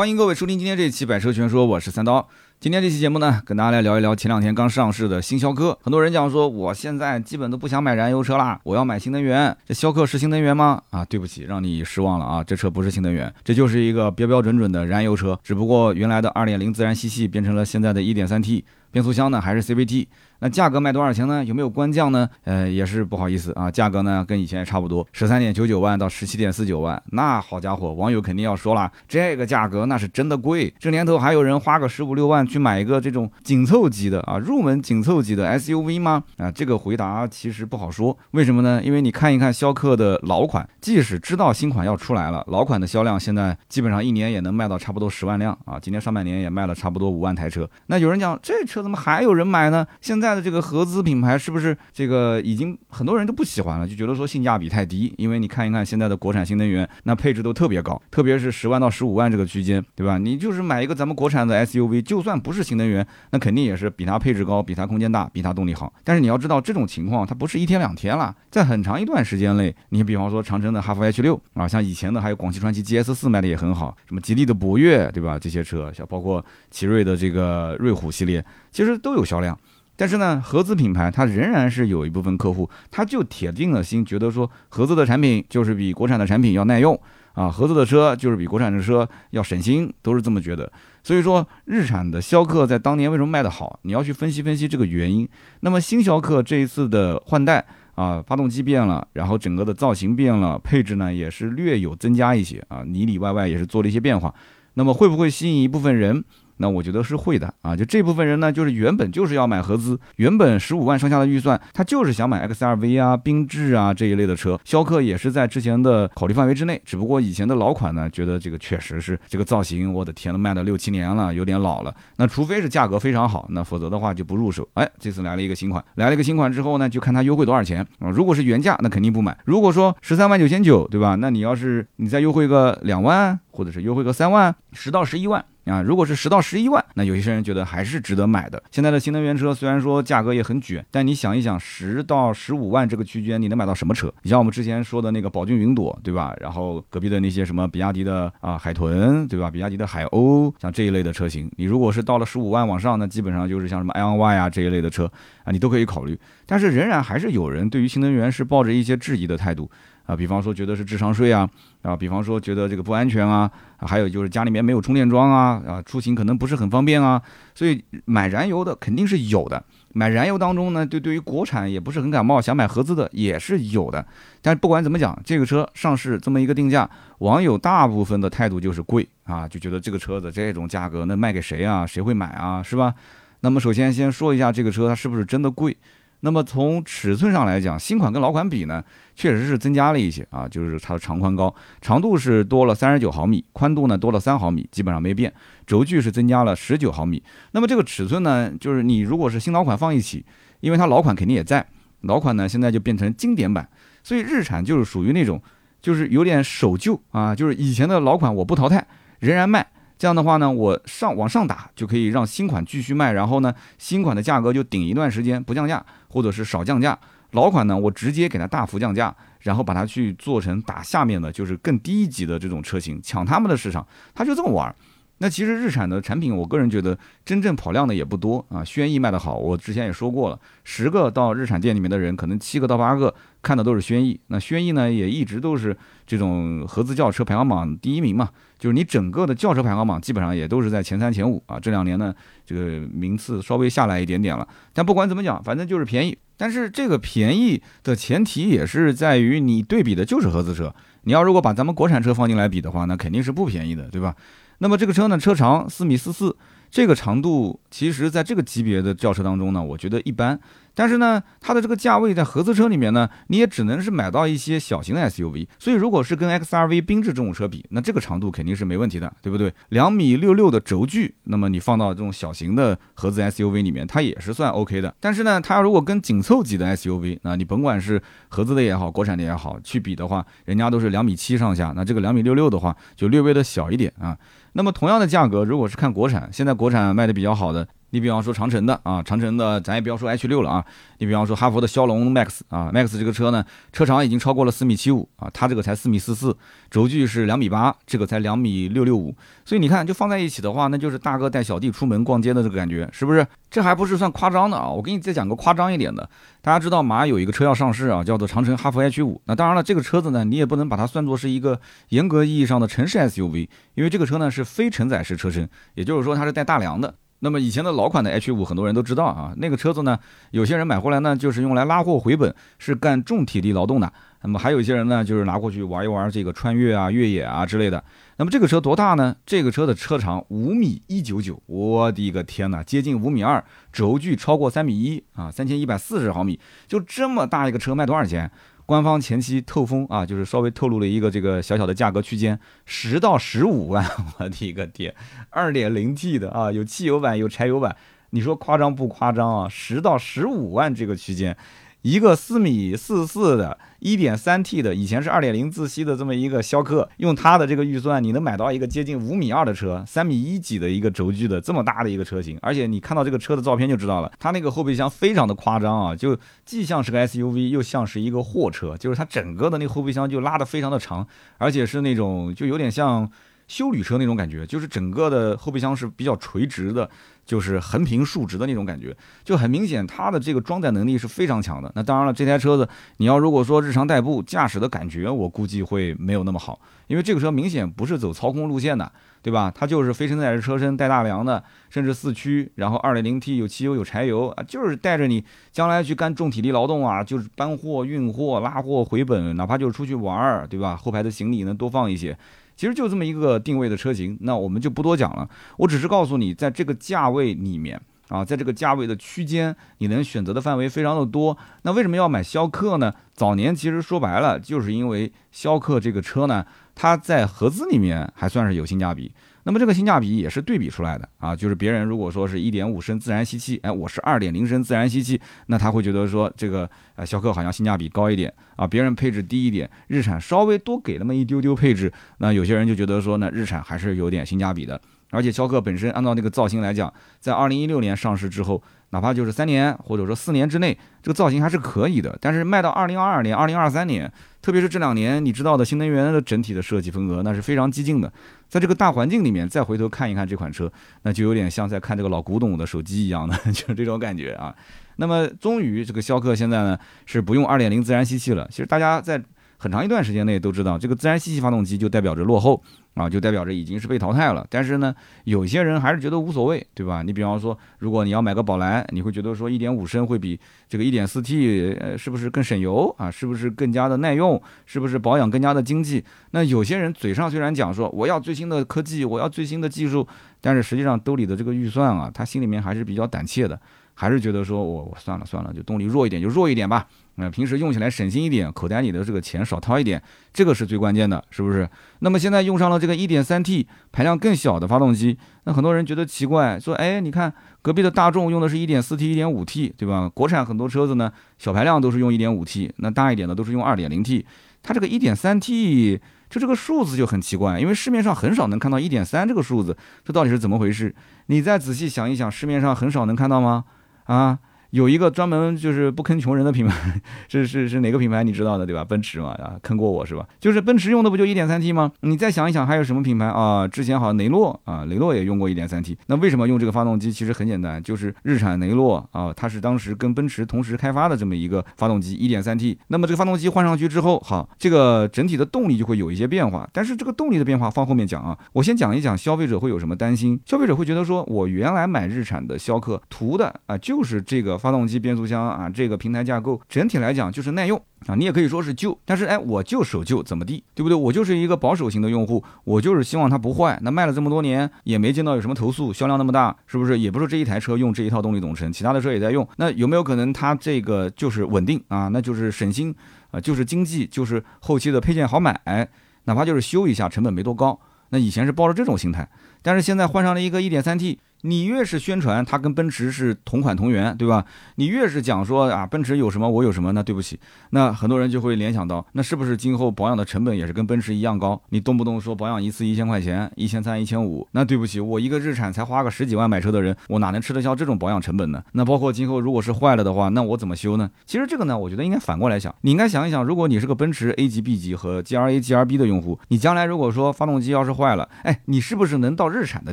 欢迎各位收听今天这一期《百车全说》，我是三刀。今天这期节目呢，跟大家来聊一聊前两天刚上市的新逍客。很多人讲说，我现在基本都不想买燃油车啦，我要买新能源。这逍客是新能源吗？啊，对不起，让你失望了啊，这车不是新能源，这就是一个标标准准的燃油车，只不过原来的2.0自然吸气变成了现在的一点三 T，变速箱呢还是 CVT。那价格卖多少钱呢？有没有官降呢？呃，也是不好意思啊，价格呢跟以前也差不多，十三点九九万到十七点四九万。那好家伙，网友肯定要说了，这个价格那是真的贵。这年头还有人花个十五六万去买一个这种紧凑级的啊，入门紧凑级的 SUV 吗？啊，这个回答其实不好说。为什么呢？因为你看一看逍客的老款，即使知道新款要出来了，老款的销量现在基本上一年也能卖到差不多十万辆啊。今年上半年也卖了差不多五万台车。那有人讲这车怎么还有人买呢？现在的这个合资品牌是不是这个已经很多人都不喜欢了？就觉得说性价比太低。因为你看一看现在的国产新能源，那配置都特别高，特别是十万到十五万这个区间，对吧？你就是买一个咱们国产的 SUV，就算不是新能源，那肯定也是比它配置高、比它空间大、比它动力好。但是你要知道，这种情况它不是一天两天了，在很长一段时间内，你比方说长城的哈弗 H 六啊，像以前的还有广汽传祺 GS 四卖的也很好，什么吉利的博越，对吧？这些车像包括奇瑞的这个瑞虎系列，其实都有销量。但是呢，合资品牌它仍然是有一部分客户，他就铁定了心，觉得说合资的产品就是比国产的产品要耐用啊，合资的车就是比国产的车要省心，都是这么觉得。所以说，日产的逍客在当年为什么卖得好？你要去分析分析这个原因。那么新逍客这一次的换代啊，发动机变了，然后整个的造型变了，配置呢也是略有增加一些啊，里里外外也是做了一些变化。那么会不会吸引一部分人？那我觉得是会的啊，就这部分人呢，就是原本就是要买合资，原本十五万上下的预算，他就是想买 XRV 啊、缤智啊这一类的车。逍客也是在之前的考虑范围之内，只不过以前的老款呢，觉得这个确实是这个造型，我的天呐，卖了六七年了，有点老了。那除非是价格非常好，那否则的话就不入手。哎，这次来了一个新款，来了一个新款之后呢，就看它优惠多少钱啊。如果是原价，那肯定不买。如果说十三万九千九，对吧？那你要是你再优惠个两万，或者是优惠个三万，十到十一万。啊，如果是十到十一万，那有些人觉得还是值得买的。现在的新能源车虽然说价格也很卷，但你想一想，十到十五万这个区间，你能买到什么车？你像我们之前说的那个宝骏云朵，对吧？然后隔壁的那些什么比亚迪的啊海豚，对吧？比亚迪的海鸥，像这一类的车型，你如果是到了十五万往上，那基本上就是像什么 iONY 啊这一类的车啊，你都可以考虑。但是仍然还是有人对于新能源是抱着一些质疑的态度。啊，比方说觉得是智商税啊，啊，比方说觉得这个不安全啊，还有就是家里面没有充电桩啊，啊，出行可能不是很方便啊，所以买燃油的肯定是有的。买燃油当中呢，对对于国产也不是很感冒，想买合资的也是有的。但是不管怎么讲，这个车上市这么一个定价，网友大部分的态度就是贵啊，就觉得这个车子这种价格，那卖给谁啊？谁会买啊？是吧？那么首先先说一下这个车它是不是真的贵。那么从尺寸上来讲，新款跟老款比呢，确实是增加了一些啊，就是它的长宽高，长度是多了三十九毫米，宽度呢多了三毫米，基本上没变。轴距是增加了十九毫米。那么这个尺寸呢，就是你如果是新老款放一起，因为它老款肯定也在，老款呢现在就变成经典版，所以日产就是属于那种，就是有点守旧啊，就是以前的老款我不淘汰，仍然卖。这样的话呢，我上往上打就可以让新款继续卖，然后呢，新款的价格就顶一段时间不降价，或者是少降价。老款呢，我直接给它大幅降价，然后把它去做成打下面的，就是更低一级的这种车型，抢他们的市场，他就这么玩。那其实日产的产品，我个人觉得真正跑量的也不多啊。轩逸卖的好，我之前也说过了，十个到日产店里面的人，可能七个到八个看的都是轩逸。那轩逸呢，也一直都是这种合资轿车排行榜第一名嘛，就是你整个的轿车排行榜基本上也都是在前三前五啊。这两年呢，这个名次稍微下来一点点了，但不管怎么讲，反正就是便宜。但是这个便宜的前提也是在于你对比的就是合资车，你要如果把咱们国产车放进来比的话，那肯定是不便宜的，对吧？那么这个车呢，车长四米四四，这个长度其实在这个级别的轿车当中呢，我觉得一般。但是呢，它的这个价位在合资车里面呢，你也只能是买到一些小型的 SUV。所以如果是跟 XRV、缤智这种车比，那这个长度肯定是没问题的，对不对？两米六六的轴距，那么你放到这种小型的合资 SUV 里面，它也是算 OK 的。但是呢，它如果跟紧凑级的 SUV，那你甭管是合资的也好，国产的也好，去比的话，人家都是两米七上下，那这个两米六六的话，就略微的小一点啊。那么同样的价格，如果是看国产，现在国产卖的比较好的。你比方说长城的啊，长城的咱也不要说 H 六了啊，你比方说哈弗的骁龙 Max 啊，Max 这个车呢，车长已经超过了四米七五啊，它这个才四米四四，轴距是两米八，这个才两米六六五，所以你看就放在一起的话，那就是大哥带小弟出门逛街的这个感觉，是不是？这还不是算夸张的啊，我给你再讲个夸张一点的，大家知道马有一个车要上市啊，叫做长城哈弗 H 五，那当然了，这个车子呢，你也不能把它算作是一个严格意义上的城市 SUV，因为这个车呢是非承载式车身，也就是说它是带大梁的。那么以前的老款的 H 五，很多人都知道啊，那个车子呢，有些人买回来呢，就是用来拉货回本，是干重体力劳动的。那么还有一些人呢，就是拿过去玩一玩这个穿越啊、越野啊之类的。那么这个车多大呢？这个车的车长五米一九九，我的个天哪，接近五米二，轴距超过三米一啊，三千一百四十毫米，就这么大一个车卖多少钱？官方前期透风啊，就是稍微透露了一个这个小小的价格区间，十到十五万，我的个天，二点零 T 的啊，有汽油版有柴油版，你说夸张不夸张啊？十到十五万这个区间。一个四米四四的 1.3T 的，以前是2.0自吸的这么一个逍客，用它的这个预算，你能买到一个接近五米二的车，三米一几的一个轴距的这么大的一个车型，而且你看到这个车的照片就知道了，它那个后备箱非常的夸张啊，就既像是个 SUV，又像是一个货车，就是它整个的那个后备箱就拉得非常的长，而且是那种就有点像修旅车那种感觉，就是整个的后备箱是比较垂直的。就是横平竖直的那种感觉，就很明显，它的这个装载能力是非常强的。那当然了，这台车子你要如果说日常代步驾驶的感觉，我估计会没有那么好，因为这个车明显不是走操控路线的，对吧？它就是非承载式车身带大梁的，甚至四驱，然后二点零 T 有汽油有柴油啊，就是带着你将来去干重体力劳动啊，就是搬货运货拉货回本，哪怕就是出去玩儿，对吧？后排的行李能多放一些。其实就这么一个定位的车型，那我们就不多讲了。我只是告诉你，在这个价位里面啊，在这个价位的区间，你能选择的范围非常的多。那为什么要买逍客呢？早年其实说白了，就是因为逍客这个车呢，它在合资里面还算是有性价比。那么这个性价比也是对比出来的啊，就是别人如果说是一点五升自然吸气，哎，我是二点零升自然吸气，那他会觉得说这个呃逍客好像性价比高一点啊，别人配置低一点，日产稍微多给那么一丢丢配置，那有些人就觉得说呢，日产还是有点性价比的。而且逍客本身按照那个造型来讲，在二零一六年上市之后，哪怕就是三年或者说四年之内，这个造型还是可以的。但是卖到二零二二年、二零二三年，特别是这两年，你知道的新能源的整体的设计风格那是非常激进的。在这个大环境里面，再回头看一看这款车，那就有点像在看这个老古董的手机一样的，就是这种感觉啊。那么终于这个逍客现在呢是不用二点零自然吸气了。其实大家在。很长一段时间内都知道，这个自然吸气发动机就代表着落后啊，就代表着已经是被淘汰了。但是呢，有些人还是觉得无所谓，对吧？你比方说，如果你要买个宝来，你会觉得说一点五升会比这个一点四 T 是不是更省油啊？是不是更加的耐用？是不是保养更加的经济？那有些人嘴上虽然讲说我要最新的科技，我要最新的技术，但是实际上兜里的这个预算啊，他心里面还是比较胆怯的，还是觉得说我我算了算了，就动力弱一点就弱一点吧。那平时用起来省心一点，口袋里的这个钱少掏一点，这个是最关键的，是不是？那么现在用上了这个 1.3T 排量更小的发动机，那很多人觉得奇怪，说，哎，你看隔壁的大众用的是一点四 T、一点五 T，对吧？国产很多车子呢，小排量都是用一点五 T，那大一点的都是用二点零 T，它这个一点三 T 就这个数字就很奇怪，因为市面上很少能看到一点三这个数字，这到底是怎么回事？你再仔细想一想，市面上很少能看到吗？啊？有一个专门就是不坑穷人的品牌，是是是哪个品牌你知道的对吧？奔驰嘛啊，坑过我是吧？就是奔驰用的不就一点三 T 吗？你再想一想还有什么品牌啊？之前好像雷诺啊，雷诺也用过一点三 T。那为什么用这个发动机？其实很简单，就是日产雷诺啊，它是当时跟奔驰同时开发的这么一个发动机，一点三 T。那么这个发动机换上去之后，好，这个整体的动力就会有一些变化。但是这个动力的变化放后面讲啊，我先讲一讲消费者会有什么担心。消费者会觉得说，我原来买日产的逍客图的啊，就是这个发动机变速箱。啊，这个平台架构整体来讲就是耐用啊，你也可以说是旧，但是哎，我就守旧怎么地，对不对？我就是一个保守型的用户，我就是希望它不坏。那卖了这么多年，也没见到有什么投诉，销量那么大，是不是？也不是这一台车用这一套动力总成，其他的车也在用。那有没有可能它这个就是稳定啊？那就是省心啊，就是经济，就是后期的配件好买，哪怕就是修一下，成本没多高。那以前是抱着这种心态。但是现在换上了一个 1.3T。你越是宣传它跟奔驰是同款同源，对吧？你越是讲说啊，奔驰有什么我有什么，那对不起，那很多人就会联想到，那是不是今后保养的成本也是跟奔驰一样高？你动不动说保养一次一千块钱，一千三、一千五，那对不起，我一个日产才花个十几万买车的人，我哪能吃得消这种保养成本呢？那包括今后如果是坏了的话，那我怎么修呢？其实这个呢，我觉得应该反过来想，你应该想一想，如果你是个奔驰 A 级、B 级和 GLA、GLB 的用户，你将来如果说发动机要是坏了，哎，你是不是能到日产的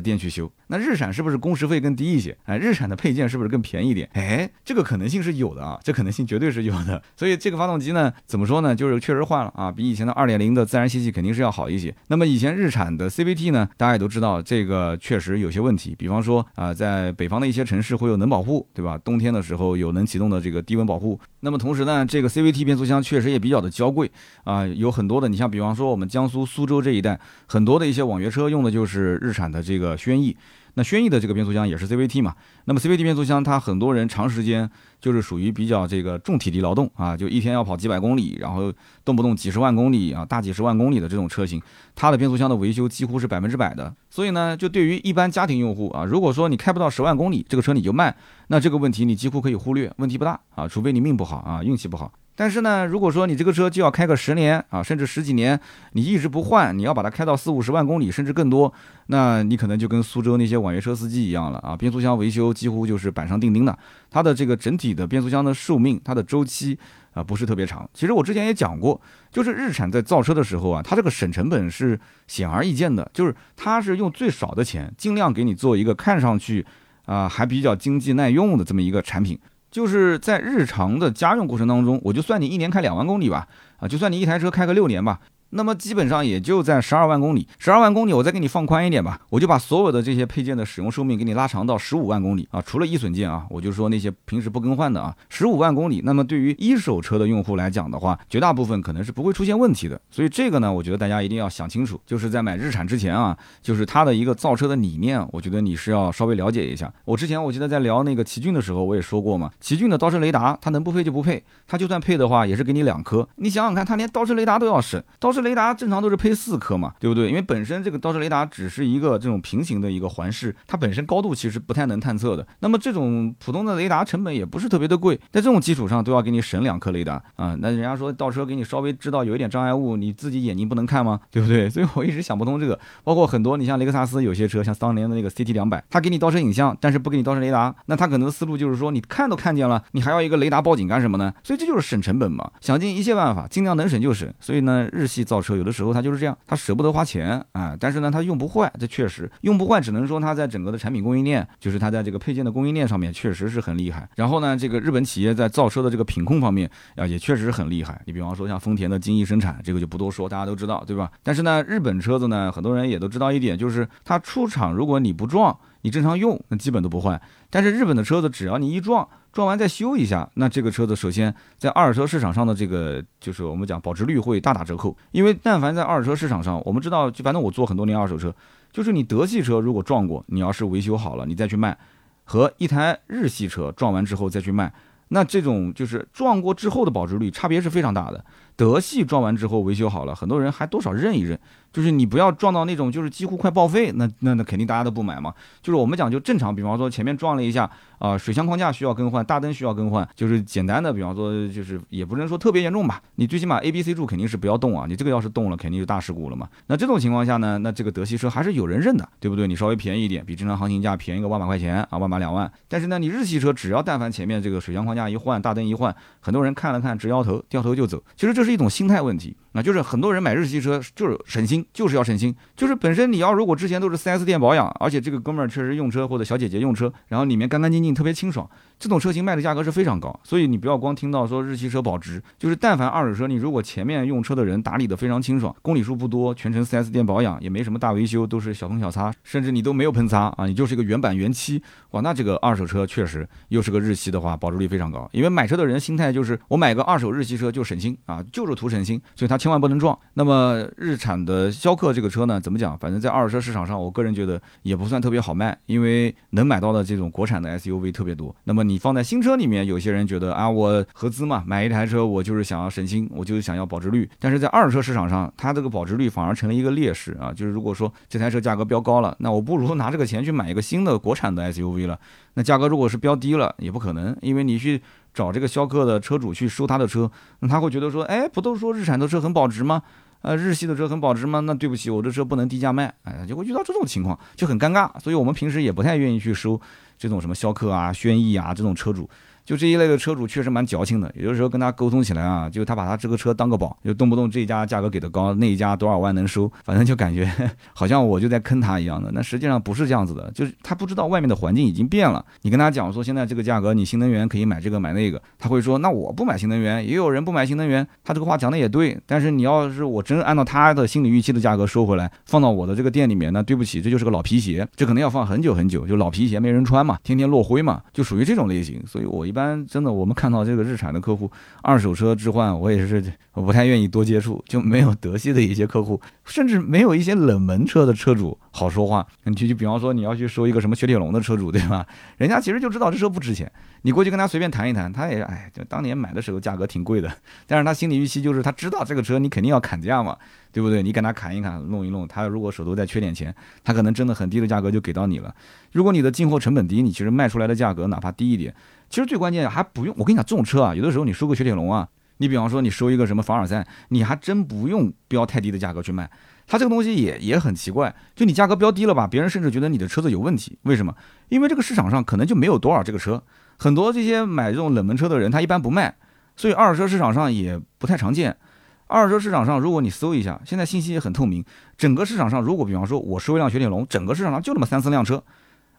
店去修？那日产是不是工时费更低？一些哎，日产的配件是不是更便宜一点？哎，这个可能性是有的啊，这可能性绝对是有的。所以这个发动机呢，怎么说呢？就是确实换了啊，比以前的二点零的自然吸气肯定是要好一些。那么以前日产的 CVT 呢，大家也都知道，这个确实有些问题。比方说啊，在北方的一些城市会有能保护，对吧？冬天的时候有能启动的这个低温保护。那么同时呢，这个 CVT 变速箱确实也比较的娇贵啊，有很多的，你像比方说我们江苏苏州这一带，很多的一些网约车用的就是日产的这个轩逸。那轩逸的这个变速箱也是 CVT 嘛？那么 CVT 变速箱，它很多人长时间就是属于比较这个重体力劳动啊，就一天要跑几百公里，然后动不动几十万公里啊，大几十万公里的这种车型，它的变速箱的维修几乎是百分之百的。所以呢，就对于一般家庭用户啊，如果说你开不到十万公里，这个车你就卖，那这个问题你几乎可以忽略，问题不大啊，除非你命不好啊，运气不好。但是呢，如果说你这个车就要开个十年啊，甚至十几年，你一直不换，你要把它开到四五十万公里，甚至更多，那你可能就跟苏州那些网约车司机一样了啊！变速箱维修几乎就是板上钉钉的，它的这个整体的变速箱的寿命，它的周期啊不是特别长。其实我之前也讲过，就是日产在造车的时候啊，它这个省成本是显而易见的，就是它是用最少的钱，尽量给你做一个看上去啊还比较经济耐用的这么一个产品。就是在日常的家用过程当中，我就算你一年开两万公里吧，啊，就算你一台车开个六年吧。那么基本上也就在十二万公里，十二万公里我再给你放宽一点吧，我就把所有的这些配件的使用寿命给你拉长到十五万公里啊，除了易损件啊，我就说那些平时不更换的啊，十五万公里。那么对于一手车的用户来讲的话，绝大部分可能是不会出现问题的。所以这个呢，我觉得大家一定要想清楚，就是在买日产之前啊，就是它的一个造车的理念，我觉得你是要稍微了解一下。我之前我记得在聊那个奇骏的时候，我也说过嘛，奇骏的倒车雷达它能不配就不配，它就算配的话也是给你两颗。你想想看，它连倒车雷达都要省，倒车。雷达正常都是配四颗嘛，对不对？因为本身这个倒车雷达只是一个这种平行的一个环视，它本身高度其实不太能探测的。那么这种普通的雷达成本也不是特别的贵，在这种基础上都要给你省两颗雷达啊。那人家说倒车给你稍微知道有一点障碍物，你自己眼睛不能看吗？对不对？所以我一直想不通这个。包括很多你像雷克萨斯有些车，像当年的那个 CT 两百，它给你倒车影像，但是不给你倒车雷达，那它可能思路就是说你看都看见了，你还要一个雷达报警干什么呢？所以这就是省成本嘛，想尽一切办法，尽量能省就省。所以呢，日系造车有的时候它就。是这样，他舍不得花钱啊，但是呢，他用不坏，这确实用不坏，只能说他在整个的产品供应链，就是他在这个配件的供应链上面确实是很厉害。然后呢，这个日本企业在造车的这个品控方面啊，也确实很厉害。你比方说像丰田的精益生产，这个就不多说，大家都知道，对吧？但是呢，日本车子呢，很多人也都知道一点，就是它出厂如果你不撞，你正常用，那基本都不坏。但是日本的车子只要你一撞，撞完再修一下，那这个车子首先在二手车市场上的这个就是我们讲保值率会大打折扣，因为但凡在二手车市场上，我们知道就反正我做很多年二手车，就是你德系车如果撞过，你要是维修好了你再去卖，和一台日系车撞完之后再去卖，那这种就是撞过之后的保值率差别是非常大的。德系撞完之后维修好了，很多人还多少认一认。就是你不要撞到那种就是几乎快报废，那那那肯定大家都不买嘛。就是我们讲就正常，比方说前面撞了一下啊，水箱框架需要更换，大灯需要更换，就是简单的，比方说就是也不能说特别严重吧。你最起码 A、B、C 柱肯定是不要动啊，你这个要是动了，肯定就大事故了嘛。那这种情况下呢，那这个德系车还是有人认的，对不对？你稍微便宜一点，比正常行情价便宜个万把块钱啊，万把两万。但是呢，你日系车只要但凡前面这个水箱框架一换，大灯一换，很多人看了看直摇头，掉头就走。其实这是一种心态问题。那就是很多人买日系车就是省心，就是要省心。就是本身你要如果之前都是 4S 店保养，而且这个哥们儿确实用车或者小姐姐用车，然后里面干干净净，特别清爽。这种车型卖的价格是非常高，所以你不要光听到说日系车保值，就是但凡二手车，你如果前面用车的人打理的非常清爽，公里数不多，全程 4S 店保养，也没什么大维修，都是小碰小擦，甚至你都没有喷擦啊，你就是一个原版原漆，哇，那这个二手车确实又是个日系的话，保值率非常高。因为买车的人心态就是我买个二手日系车就省心啊，就是图省心，所以他千。万不能撞。那么日产的逍客这个车呢，怎么讲？反正在二手车市场上，我个人觉得也不算特别好卖，因为能买到的这种国产的 SUV 特别多。那么你放在新车里面，有些人觉得啊，我合资嘛，买一台车我就是想要省心，我就是想要保值率。但是在二手车市场上，它这个保值率反而成了一个劣势啊。就是如果说这台车价格飙高了，那我不如拿这个钱去买一个新的国产的 SUV 了。那价格如果是标低了，也不可能，因为你去找这个逍客的车主去收他的车，那他会觉得说，哎，不都说日产的车很保值吗？呃，日系的车很保值吗？那对不起，我这车不能低价卖，哎，就会遇到这种情况，就很尴尬。所以我们平时也不太愿意去收这种什么逍客啊、轩逸啊这种车主。就这一类的车主确实蛮矫情的，有的时候跟他沟通起来啊，就他把他这个车当个宝，就动不动这一家价格给的高，那一家多少万能收，反正就感觉 好像我就在坑他一样的。那实际上不是这样子的，就是他不知道外面的环境已经变了。你跟他讲说现在这个价格，你新能源可以买这个买那个，他会说那我不买新能源，也有人不买新能源。他这个话讲的也对，但是你要是我真按照他的心理预期的价格收回来，放到我的这个店里面，那对不起，这就是个老皮鞋，这可能要放很久很久，就老皮鞋没人穿嘛，天天落灰嘛，就属于这种类型。所以我一般般真的我们。看到这个日产的客户二手车置换，我也是我不太愿意多接触，就没有德系的一些客户，甚至没有一些冷门车的车主好说话。你就就比方说你要去收一个什么雪铁龙的车主，对吧？人家其实就知道这车不值钱，你过去跟他随便谈一谈，他也哎，就当年买的时候价格挺贵的，但是他心理预期就是他知道这个车你肯定要砍价嘛，对不对？你跟他砍一砍，弄一弄，他如果手头再缺点钱，他可能真的很低的价格就给到你了。如果你的进货成本低，你其实卖出来的价格哪怕低一点。其实最关键还不用，我跟你讲，这种车啊，有的时候你收个雪铁龙啊，你比方说你收一个什么凡尔赛，你还真不用标太低的价格去卖。它这个东西也也很奇怪，就你价格标低了吧，别人甚至觉得你的车子有问题。为什么？因为这个市场上可能就没有多少这个车，很多这些买这种冷门车的人，他一般不卖，所以二手车市场上也不太常见。二手车市场上，如果你搜一下，现在信息也很透明，整个市场上，如果比方说我收一辆雪铁龙，整个市场上就那么三四辆车，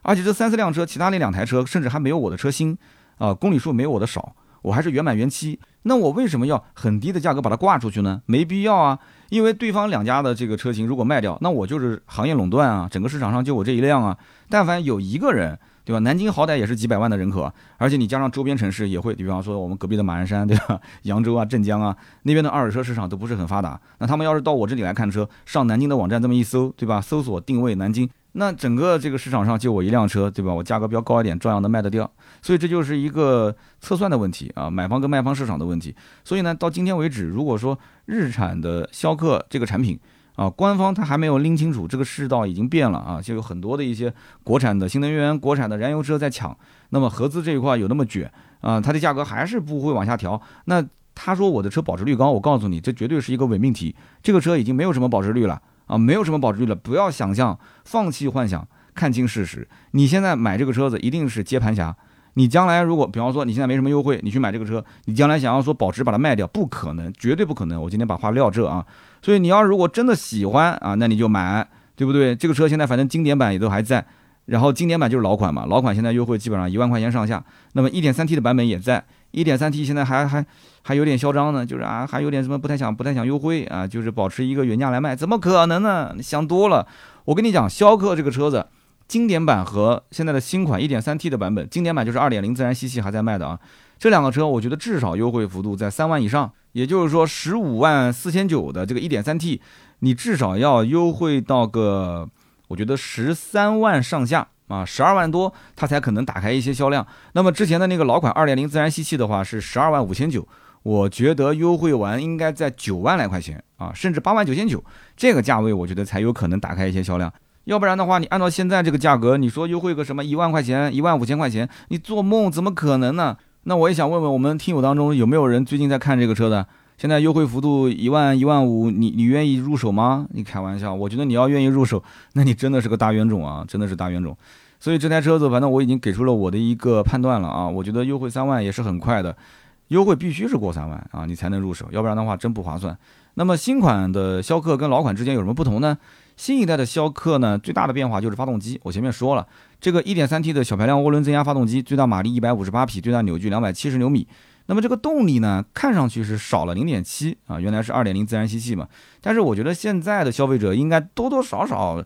而且这三四辆车，其他那两台车甚至还没有我的车新。啊，公里数没有我的少，我还是原版原漆，那我为什么要很低的价格把它挂出去呢？没必要啊，因为对方两家的这个车型如果卖掉，那我就是行业垄断啊，整个市场上就我这一辆啊。但凡有一个人，对吧？南京好歹也是几百万的人口，而且你加上周边城市也会，比方说我们隔壁的马鞍山，对吧？扬州啊、镇江啊那边的二手车市场都不是很发达，那他们要是到我这里来看车，上南京的网站这么一搜，对吧？搜索定位南京。那整个这个市场上就我一辆车，对吧？我价格比较高一点，照样能卖得掉。所以这就是一个测算的问题啊，买方跟卖方市场的问题。所以呢，到今天为止，如果说日产的逍客这个产品啊，官方它还没有拎清楚这个世道已经变了啊，就有很多的一些国产的新能源、国产的燃油车在抢。那么合资这一块有那么卷啊，它的价格还是不会往下调。那他说我的车保值率高，我告诉你，这绝对是一个伪命题。这个车已经没有什么保值率了。啊，没有什么保值率了，不要想象，放弃幻想，看清事实。你现在买这个车子一定是接盘侠，你将来如果，比方说你现在没什么优惠，你去买这个车，你将来想要说保值把它卖掉，不可能，绝对不可能。我今天把话撂这啊，所以你要如果真的喜欢啊，那你就买，对不对？这个车现在反正经典版也都还在，然后经典版就是老款嘛，老款现在优惠基本上一万块钱上下，那么一点三 T 的版本也在。一点三 T 现在还还还有点嚣张呢，就是啊，还有点什么不太想不太想优惠啊，就是保持一个原价来卖，怎么可能呢？你想多了。我跟你讲，逍客这个车子，经典版和现在的新款一点三 T 的版本，经典版就是二点零自然吸气还在卖的啊。这两个车，我觉得至少优惠幅度在三万以上，也就是说十五万四千九的这个一点三 T，你至少要优惠到个，我觉得十三万上下。啊，十二万多，它才可能打开一些销量。那么之前的那个老款二点零自然吸气的话是十二万五千九，我觉得优惠完应该在九万来块钱啊，甚至八万九千九这个价位，我觉得才有可能打开一些销量。要不然的话，你按照现在这个价格，你说优惠个什么一万块钱、一万五千块钱，你做梦怎么可能呢？那我也想问问我们听友当中有没有人最近在看这个车的？现在优惠幅度一万一万五，你你愿意入手吗？你开玩笑，我觉得你要愿意入手，那你真的是个大冤种啊，真的是大冤种。所以这台车子，反正我已经给出了我的一个判断了啊，我觉得优惠三万也是很快的，优惠必须是过三万啊，你才能入手，要不然的话真不划算。那么新款的逍客跟老款之间有什么不同呢？新一代的逍客呢，最大的变化就是发动机。我前面说了，这个 1.3T 的小排量涡轮增压发动机，最大马力158匹，最大扭矩270牛米。那么这个动力呢，看上去是少了0.7啊，原来是2.0自然吸气嘛。但是我觉得现在的消费者应该多多少少。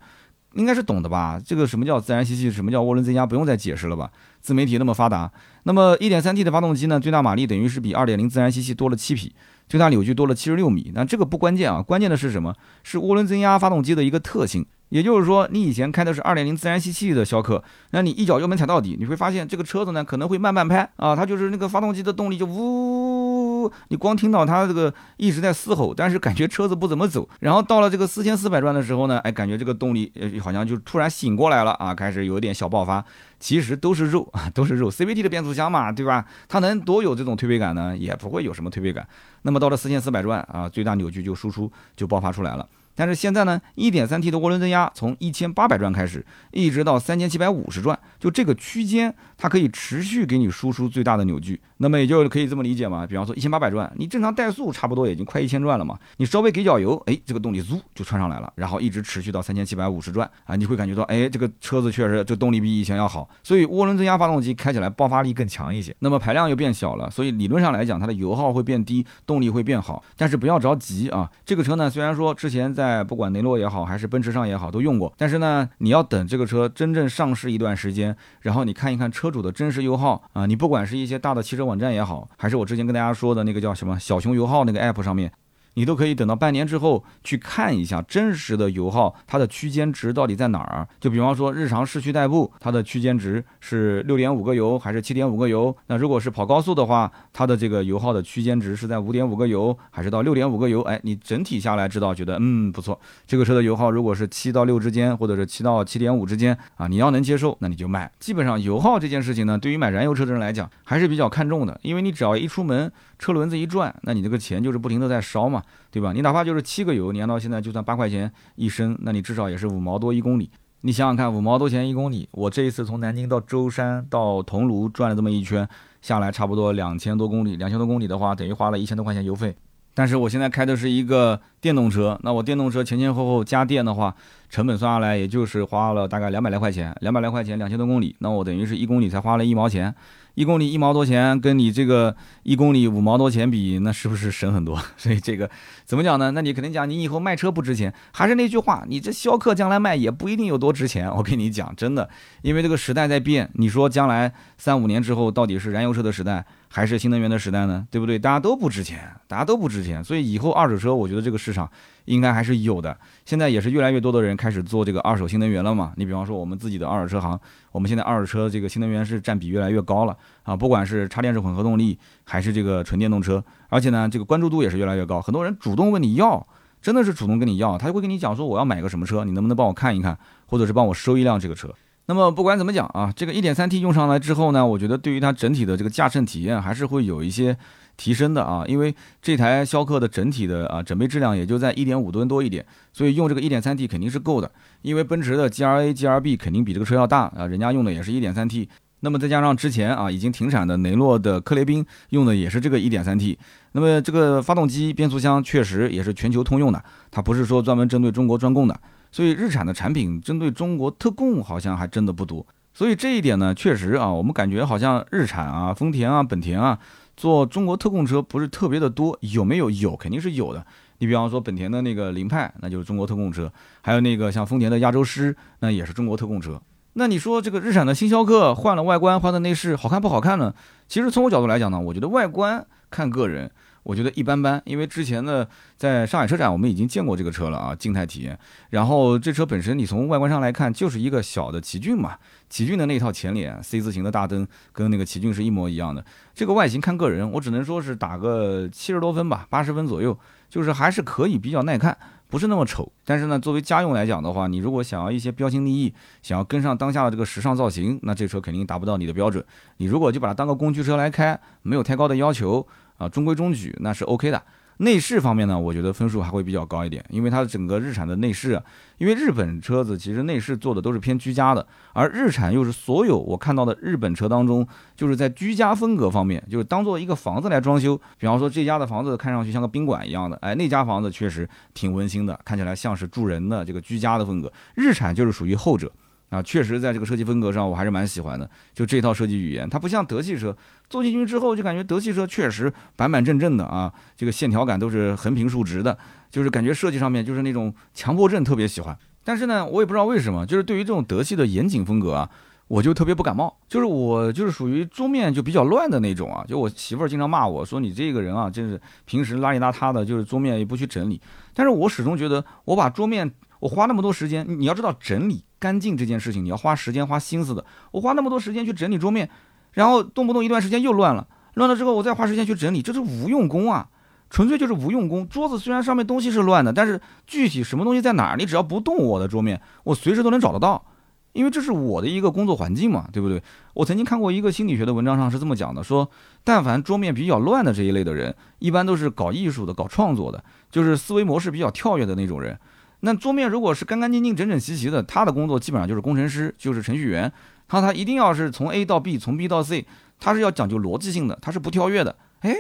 应该是懂的吧？这个什么叫自然吸气，什么叫涡轮增压，不用再解释了吧？自媒体那么发达，那么 1.3T 的发动机呢，最大马力等于是比2.0自然吸气多了七匹，最大扭矩多了76米。那这个不关键啊，关键的是什么？是涡轮增压发动机的一个特性。也就是说，你以前开的是2.0自然吸气的逍客，那你一脚油门踩到底，你会发现这个车子呢可能会慢半拍啊，它就是那个发动机的动力就呜，你光听到它这个一直在嘶吼，但是感觉车子不怎么走。然后到了这个四千四百转的时候呢，哎，感觉这个动力呃好像就突然醒过来了啊，开始有点小爆发。其实都是肉啊，都是肉。CVT 的变速箱嘛，对吧？它能多有这种推背感呢？也不会有什么推背感。那么到了四千四百转啊，最大扭矩就输出就爆发出来了。但是现在呢，1.3T 的涡轮增压从1800转开始，一直到3750转，就这个区间，它可以持续给你输出最大的扭矩。那么也就可以这么理解嘛？比方说1800转，你正常怠速差不多已经快一千转了嘛，你稍微给脚油，哎，这个动力嗖就窜上来了，然后一直持续到3750转啊，你会感觉到，哎，这个车子确实这动力比以前要好，所以涡轮增压发动机开起来爆发力更强一些。那么排量又变小了，所以理论上来讲，它的油耗会变低，动力会变好。但是不要着急啊，这个车呢，虽然说之前在在不管雷诺也好，还是奔驰上也好，都用过。但是呢，你要等这个车真正上市一段时间，然后你看一看车主的真实油耗啊，你不管是一些大的汽车网站也好，还是我之前跟大家说的那个叫什么小熊油耗那个 app 上面。你都可以等到半年之后去看一下真实的油耗，它的区间值到底在哪儿？就比方说日常市区代步，它的区间值是六点五个油还是七点五个油？那如果是跑高速的话，它的这个油耗的区间值是在五点五个油还是到六点五个油？哎，你整体下来知道，觉得嗯不错，这个车的油耗如果是七到六之间，或者是七到七点五之间啊，你要能接受，那你就卖。基本上油耗这件事情呢，对于买燃油车的人来讲还是比较看重的，因为你只要一出门。车轮子一转，那你这个钱就是不停的在烧嘛，对吧？你哪怕就是七个油，你按到现在就算八块钱一升，那你至少也是五毛多一公里。你想想看，五毛多钱一公里，我这一次从南京到舟山到桐庐转了这么一圈，下来差不多两千多公里。两千多公里的话，等于花了一千多块钱油费。但是我现在开的是一个电动车，那我电动车前前后后加电的话，成本算下来也就是花了大概两百来块钱，两百来块钱两千多公里，那我等于是一公里才花了一毛钱。一公里一毛多钱，跟你这个一公里五毛多钱比，那是不是省很多？所以这个怎么讲呢？那你肯定讲你以后卖车不值钱，还是那句话，你这逍客将来卖也不一定有多值钱。我跟你讲，真的，因为这个时代在变，你说将来三五年之后到底是燃油车的时代？还是新能源的时代呢，对不对？大家都不值钱，大家都不值钱，所以以后二手车，我觉得这个市场应该还是有的。现在也是越来越多的人开始做这个二手新能源了嘛。你比方说我们自己的二手车行，我们现在二手车这个新能源是占比越来越高了啊，不管是插电式混合动力，还是这个纯电动车，而且呢，这个关注度也是越来越高。很多人主动问你要，真的是主动跟你要，他就会跟你讲说我要买个什么车，你能不能帮我看一看，或者是帮我收一辆这个车。那么不管怎么讲啊，这个 1.3T 用上来之后呢，我觉得对于它整体的这个驾乘体验还是会有一些提升的啊，因为这台逍客的整体的啊整备质量也就在1.5吨多一点，所以用这个 1.3T 肯定是够的。因为奔驰的 GRA、GRB 肯定比这个车要大啊，人家用的也是一点三 T，那么再加上之前啊已经停产的雷诺的科雷宾用的也是这个一点三 T，那么这个发动机、变速箱确实也是全球通用的，它不是说专门针对中国专供的。所以日产的产品针对中国特供好像还真的不多，所以这一点呢，确实啊，我们感觉好像日产啊、丰田啊、本田啊做中国特供车不是特别的多，有没有？有，肯定是有的。你比方说本田的那个凌派，那就是中国特供车，还有那个像丰田的亚洲狮，那也是中国特供车。那你说这个日产的新逍客换了外观、换了内饰，好看不好看呢？其实从我角度来讲呢，我觉得外观看个人。我觉得一般般，因为之前呢，在上海车展我们已经见过这个车了啊，静态体验。然后这车本身你从外观上来看，就是一个小的奇骏嘛，奇骏的那套前脸 C 字形的大灯，跟那个奇骏是一模一样的。这个外形看个人，我只能说是打个七十多分吧，八十分左右，就是还是可以，比较耐看，不是那么丑。但是呢，作为家用来讲的话，你如果想要一些标新立异，想要跟上当下的这个时尚造型，那这车肯定达不到你的标准。你如果就把它当个工具车来开，没有太高的要求。啊，中规中矩那是 OK 的。内饰方面呢，我觉得分数还会比较高一点，因为它整个日产的内饰，因为日本车子其实内饰做的都是偏居家的，而日产又是所有我看到的日本车当中，就是在居家风格方面，就是当做一个房子来装修。比方说这家的房子看上去像个宾馆一样的，哎，那家房子确实挺温馨的，看起来像是住人的这个居家的风格。日产就是属于后者。啊，确实，在这个设计风格上，我还是蛮喜欢的。就这套设计语言，它不像德系车，坐进去之后就感觉德系车确实板板正正的啊，这个线条感都是横平竖直的，就是感觉设计上面就是那种强迫症特别喜欢。但是呢，我也不知道为什么，就是对于这种德系的严谨风格啊，我就特别不感冒。就是我就是属于桌面就比较乱的那种啊。就我媳妇儿经常骂我说你这个人啊，真是平时邋里邋遢的，就是桌面也不去整理。但是我始终觉得，我把桌面我花那么多时间，你要知道整理干净这件事情，你要花时间花心思的。我花那么多时间去整理桌面，然后动不动一段时间又乱了，乱了之后我再花时间去整理，这是无用功啊。纯粹就是无用功。桌子虽然上面东西是乱的，但是具体什么东西在哪儿，你只要不动我的桌面，我随时都能找得到，因为这是我的一个工作环境嘛，对不对？我曾经看过一个心理学的文章上是这么讲的，说但凡桌面比较乱的这一类的人，一般都是搞艺术的、搞创作的，就是思维模式比较跳跃的那种人。那桌面如果是干干净净、整整齐齐的，他的工作基本上就是工程师，就是程序员。他他一定要是从 A 到 B，从 B 到 C，他是要讲究逻辑性的，他是不跳跃的。哎。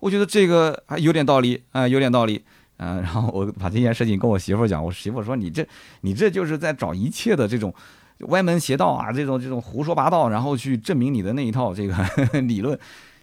我觉得这个还有点道理啊，有点道理，嗯，然后我把这件事情跟我媳妇讲，我媳妇说你这你这就是在找一切的这种歪门邪道啊，这种这种胡说八道，然后去证明你的那一套这个 理论。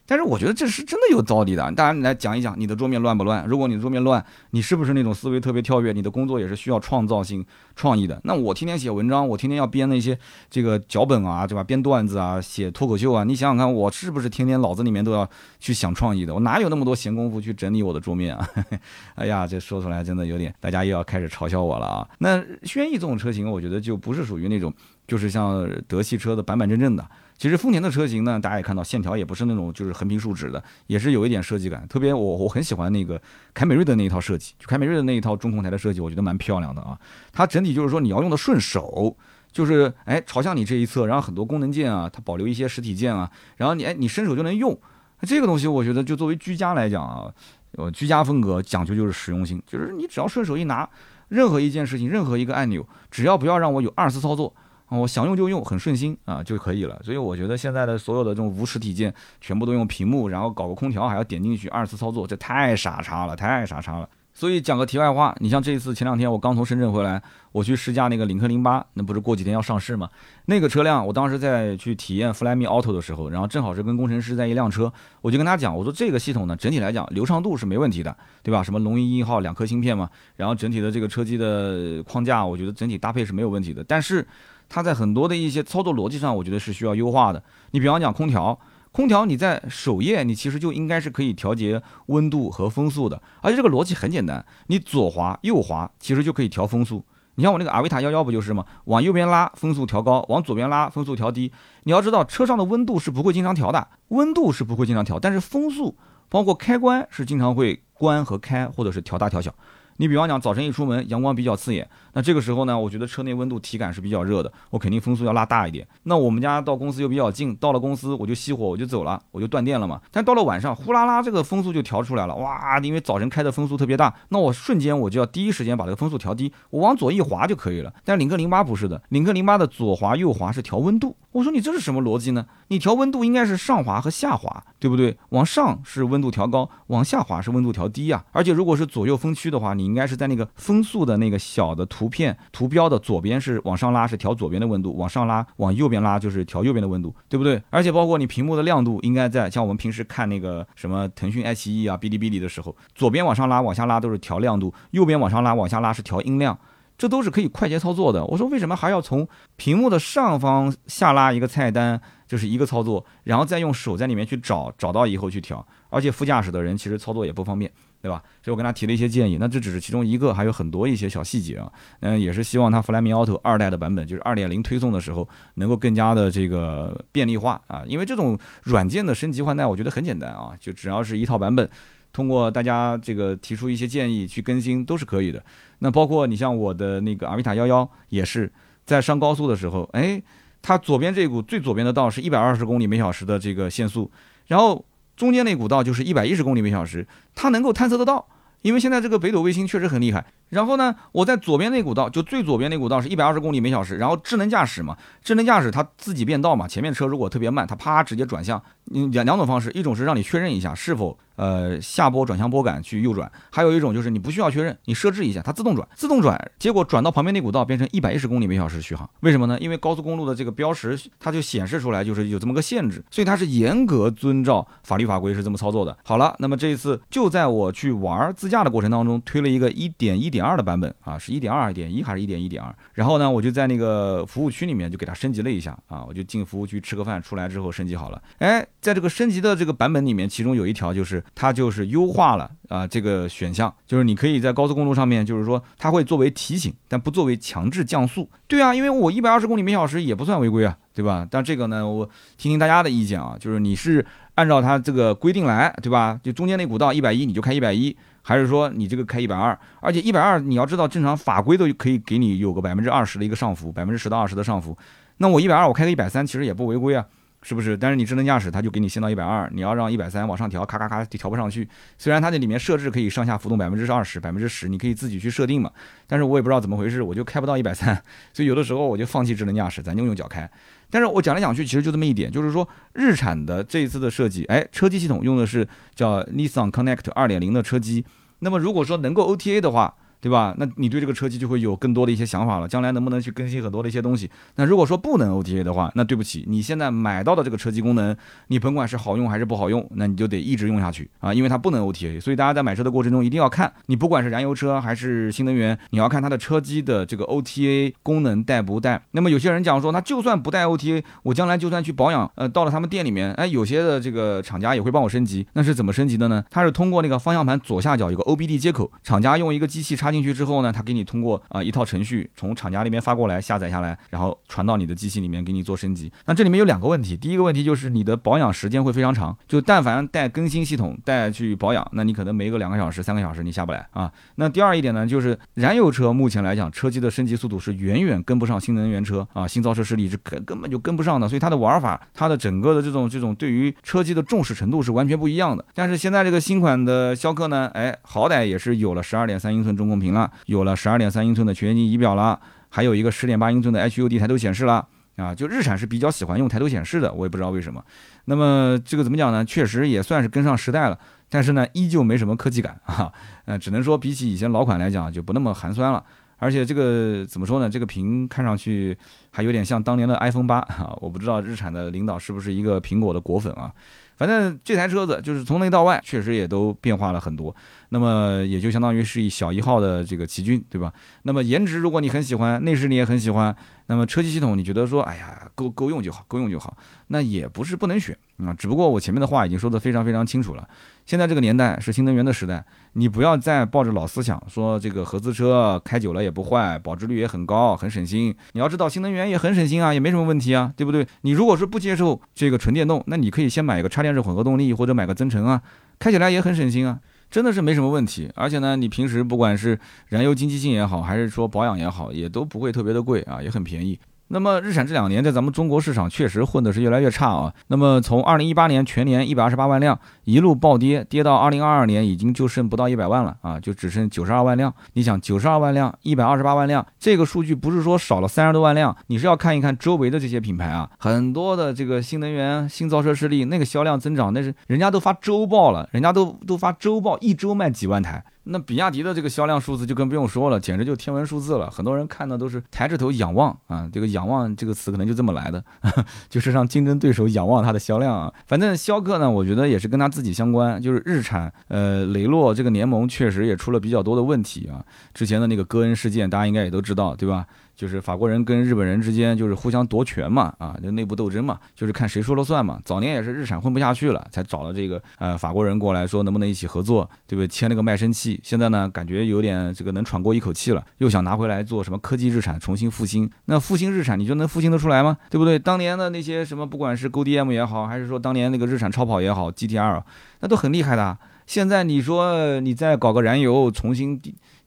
但是我觉得这是真的有道理的，大家来讲一讲你的桌面乱不乱？如果你的桌面乱，你是不是那种思维特别跳跃？你的工作也是需要创造性、创意的。那我天天写文章，我天天要编那些这个脚本啊，对吧？编段子啊，写脱口秀啊，你想想看，我是不是天天脑子里面都要去想创意的？我哪有那么多闲工夫去整理我的桌面啊？哎呀，这说出来真的有点，大家又要开始嘲笑我了啊！那轩逸这种车型，我觉得就不是属于那种，就是像德系车的板板正正的。其实丰田的车型呢，大家也看到线条也不是那种就是横平竖直的，也是有一点设计感。特别我我很喜欢那个凯美瑞的那一套设计，凯美瑞的那一套中控台的设计，我觉得蛮漂亮的啊。它整体就是说你要用的顺手，就是哎朝向你这一侧，然后很多功能键啊，它保留一些实体键啊，然后你哎你伸手就能用。这个东西我觉得就作为居家来讲啊，呃居家风格讲究就是实用性，就是你只要顺手一拿，任何一件事情，任何一个按钮，只要不要让我有二次操作。我想用就用，很顺心啊就可以了。所以我觉得现在的所有的这种无实体键，全部都用屏幕，然后搞个空调还要点进去二次操作，这太傻叉了，太傻叉了。所以讲个题外话，你像这一次前两天我刚从深圳回来，我去试驾那个领克零八，那不是过几天要上市吗？那个车辆我当时在去体验 Flyme Auto 的时候，然后正好是跟工程师在一辆车，我就跟他讲，我说这个系统呢整体来讲流畅度是没问题的，对吧？什么龙吟一号两颗芯片嘛，然后整体的这个车机的框架，我觉得整体搭配是没有问题的，但是。它在很多的一些操作逻辑上，我觉得是需要优化的。你比方讲空调，空调你在首页你其实就应该是可以调节温度和风速的，而且这个逻辑很简单，你左滑右滑其实就可以调风速。你像我那个阿维塔幺幺不就是吗？往右边拉风速调高，往左边拉风速调低。你要知道车上的温度是不会经常调的，温度是不会经常调，但是风速包括开关是经常会关和开，或者是调大调小。你比方讲，早晨一出门，阳光比较刺眼，那这个时候呢，我觉得车内温度体感是比较热的，我肯定风速要拉大一点。那我们家到公司又比较近，到了公司我就熄火，我就走了，我就断电了嘛。但到了晚上，呼啦啦，这个风速就调出来了，哇！因为早晨开的风速特别大，那我瞬间我就要第一时间把这个风速调低，我往左一滑就可以了。但领克零八不是的，领克零八的左滑右滑是调温度。我说你这是什么逻辑呢？你调温度应该是上滑和下滑，对不对？往上是温度调高，往下滑是温度调低呀。而且如果是左右分区的话，你应该是在那个风速的那个小的图片图标的左边是往上拉是调左边的温度，往上拉往右边拉就是调右边的温度，对不对？而且包括你屏幕的亮度应该在像我们平时看那个什么腾讯爱奇艺啊、哔哩哔哩的时候，左边往上拉往下拉都是调亮度，右边往上拉往下拉是调音量。这都是可以快捷操作的。我说为什么还要从屏幕的上方下拉一个菜单，就是一个操作，然后再用手在里面去找，找到以后去调。而且副驾驶的人其实操作也不方便，对吧？所以我跟他提了一些建议。那这只是其中一个，还有很多一些小细节啊。嗯，也是希望它 Flyme Auto 二代的版本，就是二点零推送的时候，能够更加的这个便利化啊。因为这种软件的升级换代，我觉得很简单啊，就只要是一套版本。通过大家这个提出一些建议去更新都是可以的。那包括你像我的那个阿维塔幺幺，也是在上高速的时候，哎，它左边这股最左边的道是一百二十公里每小时的这个限速，然后中间那股道就是一百一十公里每小时，它能够探测得到，因为现在这个北斗卫星确实很厉害。然后呢，我在左边那股道，就最左边那股道是一百二十公里每小时，然后智能驾驶嘛，智能驾驶它自己变道嘛，前面车如果特别慢，它啪直接转向。嗯，两两种方式，一种是让你确认一下是否。呃，下拨转向拨杆去右转，还有一种就是你不需要确认，你设置一下，它自动转，自动转，结果转到旁边那股道变成一百一十公里每小时续航，为什么呢？因为高速公路的这个标识它就显示出来就是有这么个限制，所以它是严格遵照法律法规是这么操作的。好了，那么这一次就在我去玩自驾的过程当中推了一个一点一点。点二的版本啊，是一点二、一点一还是一点一点二？然后呢，我就在那个服务区里面就给它升级了一下啊，我就进服务区吃个饭，出来之后升级好了。哎，在这个升级的这个版本里面，其中有一条就是它就是优化了啊这个选项，就是你可以在高速公路上面，就是说它会作为提醒，但不作为强制降速。对啊，因为我一百二十公里每小时也不算违规啊，对吧？但这个呢，我听听大家的意见啊，就是你是按照它这个规定来，对吧？就中间那股道一百一你就开一百一。还是说你这个开一百二，而且一百二你要知道正常法规都可以给你有个百分之二十的一个上浮，百分之十到二十的上浮。那我一百二我开个一百三其实也不违规啊，是不是？但是你智能驾驶它就给你限到一百二，你要让一百三往上调，咔咔咔就调不上去。虽然它这里面设置可以上下浮动百分之二十、百分之十，你可以自己去设定嘛。但是我也不知道怎么回事，我就开不到一百三，所以有的时候我就放弃智能驾驶，咱就用脚开。但是我讲来讲去，其实就这么一点，就是说日产的这一次的设计，哎，车机系统用的是叫 Nissan Connect 二点零的车机。那么如果说能够 OTA 的话，对吧？那你对这个车机就会有更多的一些想法了，将来能不能去更新很多的一些东西？那如果说不能 OTA 的话，那对不起，你现在买到的这个车机功能，你甭管是好用还是不好用，那你就得一直用下去啊，因为它不能 OTA。所以大家在买车的过程中一定要看，你不管是燃油车还是新能源，你要看它的车机的这个 OTA 功能带不带。那么有些人讲说，那就算不带 OTA，我将来就算去保养，呃，到了他们店里面，哎，有些的这个厂家也会帮我升级。那是怎么升级的呢？它是通过那个方向盘左下角有个 OBD 接口，厂家用一个机器插插进去之后呢，它给你通过啊一套程序从厂家那边发过来，下载下来，然后传到你的机器里面给你做升级。那这里面有两个问题，第一个问题就是你的保养时间会非常长，就但凡带更新系统带去保养，那你可能没个两个小时、三个小时你下不来啊。那第二一点呢，就是燃油车目前来讲，车机的升级速度是远远跟不上新能源车啊，新造车势力是根根本就跟不上的，所以它的玩法，它的整个的这种这种对于车机的重视程度是完全不一样的。但是现在这个新款的逍客呢，哎，好歹也是有了十二点三英寸中控屏了，有了十二点三英寸的全液晶仪表了，还有一个十点八英寸的 HUD 抬头显示了啊！就日产是比较喜欢用抬头显示的，我也不知道为什么。那么这个怎么讲呢？确实也算是跟上时代了，但是呢，依旧没什么科技感啊。呃，只能说比起以前老款来讲，就不那么寒酸了。而且这个怎么说呢？这个屏看上去还有点像当年的 iPhone 八啊！我不知道日产的领导是不是一个苹果的果粉啊？反正这台车子就是从内到外，确实也都变化了很多。那么也就相当于是一小一号的这个奇骏，对吧？那么颜值如果你很喜欢，内饰你也很喜欢，那么车机系统你觉得说，哎呀，够够用就好，够用就好，那也不是不能选啊。只不过我前面的话已经说得非常非常清楚了。现在这个年代是新能源的时代，你不要再抱着老思想说这个合资车开久了也不坏，保值率也很高，很省心。你要知道新能源也很省心啊，也没什么问题啊，对不对？你如果说不接受这个纯电动，那你可以先买一个插电式混合动力，或者买个增程啊，开起来也很省心啊。真的是没什么问题，而且呢，你平时不管是燃油经济性也好，还是说保养也好，也都不会特别的贵啊，也很便宜。那么日产这两年在咱们中国市场确实混的是越来越差啊。那么从二零一八年全年一百二十八万辆一路暴跌，跌到二零二二年已经就剩不到一百万了啊，就只剩九十二万辆。你想九十二万辆，一百二十八万辆，这个数据不是说少了三十多万辆，你是要看一看周围的这些品牌啊，很多的这个新能源新造车势力那个销量增长，那是人家都发周报了，人家都都发周报，一周卖几万台。那比亚迪的这个销量数字就更不用说了，简直就天文数字了。很多人看的都是抬着头仰望啊，这个仰望这个词可能就这么来的，就是让竞争对手仰望它的销量啊。反正逍客呢，我觉得也是跟他自己相关，就是日产呃雷诺这个联盟确实也出了比较多的问题啊。之前的那个戈恩事件，大家应该也都知道，对吧？就是法国人跟日本人之间就是互相夺权嘛，啊，就内部斗争嘛，就是看谁说了算嘛。早年也是日产混不下去了，才找了这个呃法国人过来说能不能一起合作，对不对？签了个卖身契。现在呢，感觉有点这个能喘过一口气了，又想拿回来做什么科技日产重新复兴。那复兴日产，你就能复兴得出来吗？对不对？当年的那些什么，不管是 GDM 也好，还是说当年那个日产超跑也好，GTR，那都很厉害的。现在你说你再搞个燃油重新。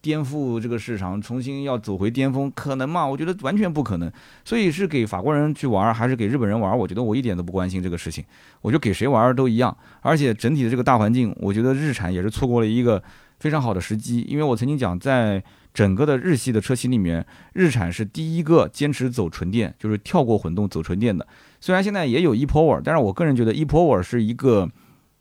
颠覆这个市场，重新要走回巅峰，可能吗？我觉得完全不可能。所以是给法国人去玩，还是给日本人玩？我觉得我一点都不关心这个事情。我觉得给谁玩都一样。而且整体的这个大环境，我觉得日产也是错过了一个非常好的时机。因为我曾经讲，在整个的日系的车型里面，日产是第一个坚持走纯电，就是跳过混动走纯电的。虽然现在也有 ePower，但是我个人觉得 ePower 是一个，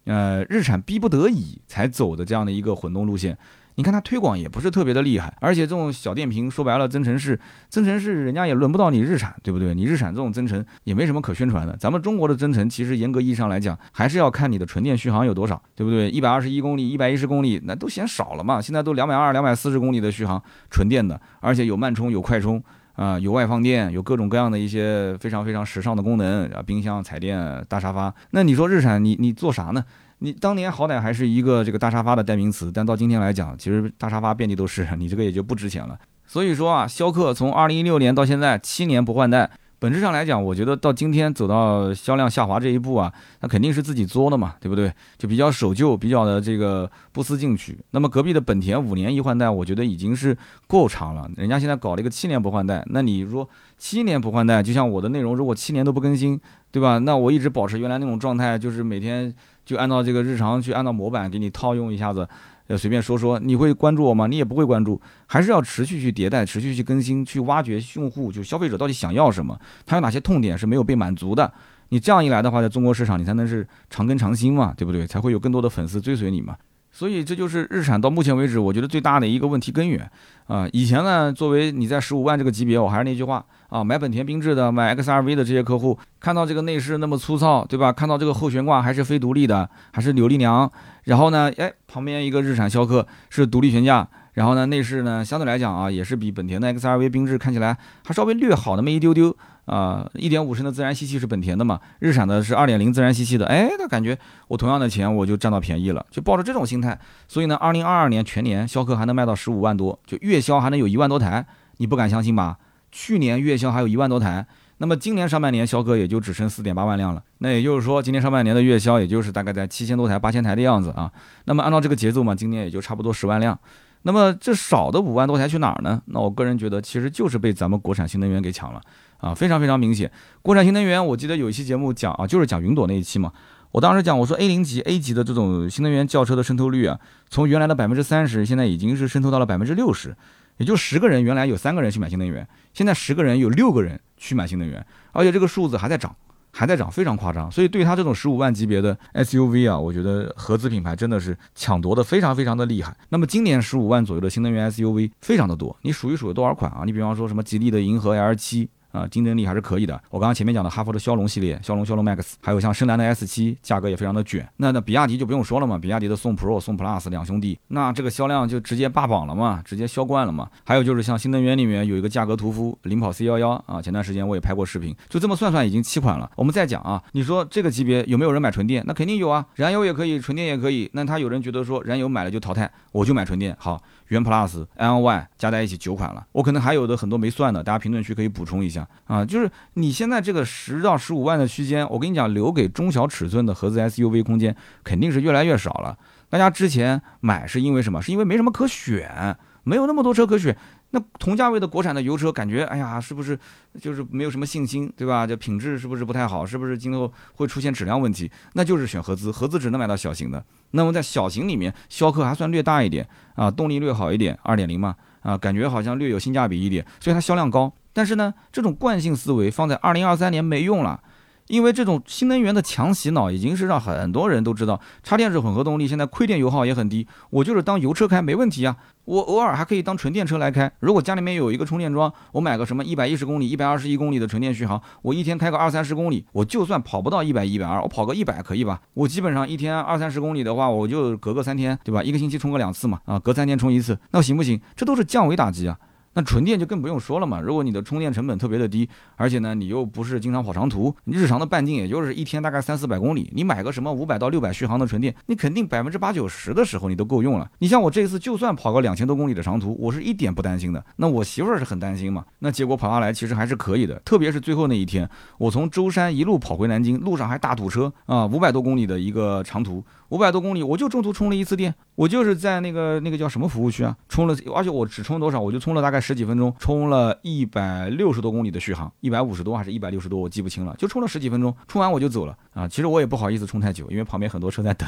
呃，日产逼不得已才走的这样的一个混动路线。你看它推广也不是特别的厉害，而且这种小电瓶说白了，增程式，增程式人家也轮不到你日产，对不对？你日产这种增程也没什么可宣传的。咱们中国的增程其实严格意义上来讲，还是要看你的纯电续航有多少，对不对？一百二十一公里、一百一十公里，那都嫌少了嘛。现在都两百二、两百四十公里的续航，纯电的，而且有慢充、有快充。啊，有外放电，有各种各样的一些非常非常时尚的功能啊，冰箱、彩电、大沙发。那你说日产，你你做啥呢？你当年好歹还是一个这个大沙发的代名词，但到今天来讲，其实大沙发遍地都是，你这个也就不值钱了。所以说啊，逍客从二零一六年到现在七年不换代。本质上来讲，我觉得到今天走到销量下滑这一步啊，那肯定是自己作的嘛，对不对？就比较守旧，比较的这个不思进取。那么隔壁的本田五年一换代，我觉得已经是够长了。人家现在搞了一个七年不换代，那你说七年不换代，就像我的内容，如果七年都不更新，对吧？那我一直保持原来那种状态，就是每天就按照这个日常去按照模板给你套用一下子。要随便说说，你会关注我吗？你也不会关注，还是要持续去迭代，持续去更新，去挖掘用户，就消费者到底想要什么，他有哪些痛点是没有被满足的。你这样一来的话，在中国市场，你才能是长根长新嘛，对不对？才会有更多的粉丝追随你嘛。所以这就是日产到目前为止，我觉得最大的一个问题根源啊。以前呢，作为你在十五万这个级别，我还是那句话啊，买本田缤智的、买 XRV 的这些客户，看到这个内饰那么粗糙，对吧？看到这个后悬挂还是非独立的，还是扭力梁，然后呢，哎，旁边一个日产逍客是独立悬架，然后呢，内饰呢相对来讲啊，也是比本田的 XRV 缤智看起来还稍微略好那么一丢丢。啊，一点五升的自然吸气是本田的嘛？日产的是二点零自然吸气的。哎，那感觉我同样的钱我就占到便宜了，就抱着这种心态。所以呢，二零二二年全年逍客还能卖到十五万多，就月销还能有一万多台，你不敢相信吧？去年月销还有一万多台，那么今年上半年逍客也就只剩四点八万辆了。那也就是说，今年上半年的月销也就是大概在七千多台、八千台的样子啊。那么按照这个节奏嘛，今年也就差不多十万辆。那么这少的五万多台去哪儿呢？那我个人觉得，其实就是被咱们国产新能源给抢了。啊，非常非常明显。国产新能源，我记得有一期节目讲啊，就是讲云朵那一期嘛。我当时讲，我说 A 零级、A 级的这种新能源轿车的渗透率啊，从原来的百分之三十，现在已经是渗透到了百分之六十。也就十个人，原来有三个人去买新能源，现在十个人有六个人去买新能源，而且这个数字还在涨，还在涨，非常夸张。所以对他这种十五万级别的 SUV 啊，我觉得合资品牌真的是抢夺的非常非常的厉害。那么今年十五万左右的新能源 SUV 非常的多，你数一数有多少款啊？你比方说什么吉利的银河 L 七。啊，竞争力还是可以的。我刚刚前面讲的哈弗的骁龙系列，骁龙、骁龙 Max，还有像深蓝的 S7，价格也非常的卷。那那比亚迪就不用说了嘛，比亚迪的宋 Pro、宋 Plus 两兄弟，那这个销量就直接霸榜了嘛，直接销冠了嘛。还有就是像新能源里面有一个价格屠夫领跑 C11 啊，前段时间我也拍过视频，就这么算算已经七款了。我们再讲啊，你说这个级别有没有人买纯电？那肯定有啊，燃油也可以，纯电也可以。那他有人觉得说燃油买了就淘汰，我就买纯电。好。元 Plus、L Y 加在一起九款了，我可能还有的很多没算的，大家评论区可以补充一下啊。就是你现在这个十到十五万的区间，我跟你讲，留给中小尺寸的合资 SUV 空间肯定是越来越少了。大家之前买是因为什么？是因为没什么可选，没有那么多车可选。那同价位的国产的油车，感觉哎呀，是不是就是没有什么信心，对吧？这品质是不是不太好？是不是今后会出现质量问题？那就是选合资，合资只能买到小型的。那么在小型里面，逍客还算略大一点啊，动力略好一点，二点零嘛，啊，感觉好像略有性价比一点，所以它销量高。但是呢，这种惯性思维放在二零二三年没用了。因为这种新能源的强洗脑，已经是让很多人都知道，插电式混合动力现在亏电油耗也很低，我就是当油车开没问题啊，我偶尔还可以当纯电车来开。如果家里面有一个充电桩，我买个什么一百一十公里、一百二十一公里的纯电续航，我一天开个二三十公里，我就算跑不到一百一百二，我跑个一百可以吧？我基本上一天二三十公里的话，我就隔个三天，对吧？一个星期充个两次嘛，啊，隔三天充一次，那行不行？这都是降维打击啊。那纯电就更不用说了嘛。如果你的充电成本特别的低，而且呢，你又不是经常跑长途，你日常的半径也就是一天大概三四百公里，你买个什么五百到六百续航的纯电，你肯定百分之八九十的时候你都够用了。你像我这一次就算跑个两千多公里的长途，我是一点不担心的。那我媳妇儿是很担心嘛。那结果跑下来其实还是可以的，特别是最后那一天，我从舟山一路跑回南京，路上还大堵车啊，五百多公里的一个长途。五百多公里，我就中途充了一次电，我就是在那个那个叫什么服务区啊，充了，而且我只充多少，我就充了大概十几分钟，充了一百六十多公里的续航，一百五十多还是一百六十多，我记不清了，就充了十几分钟，充完我就走了啊。其实我也不好意思充太久，因为旁边很多车在等，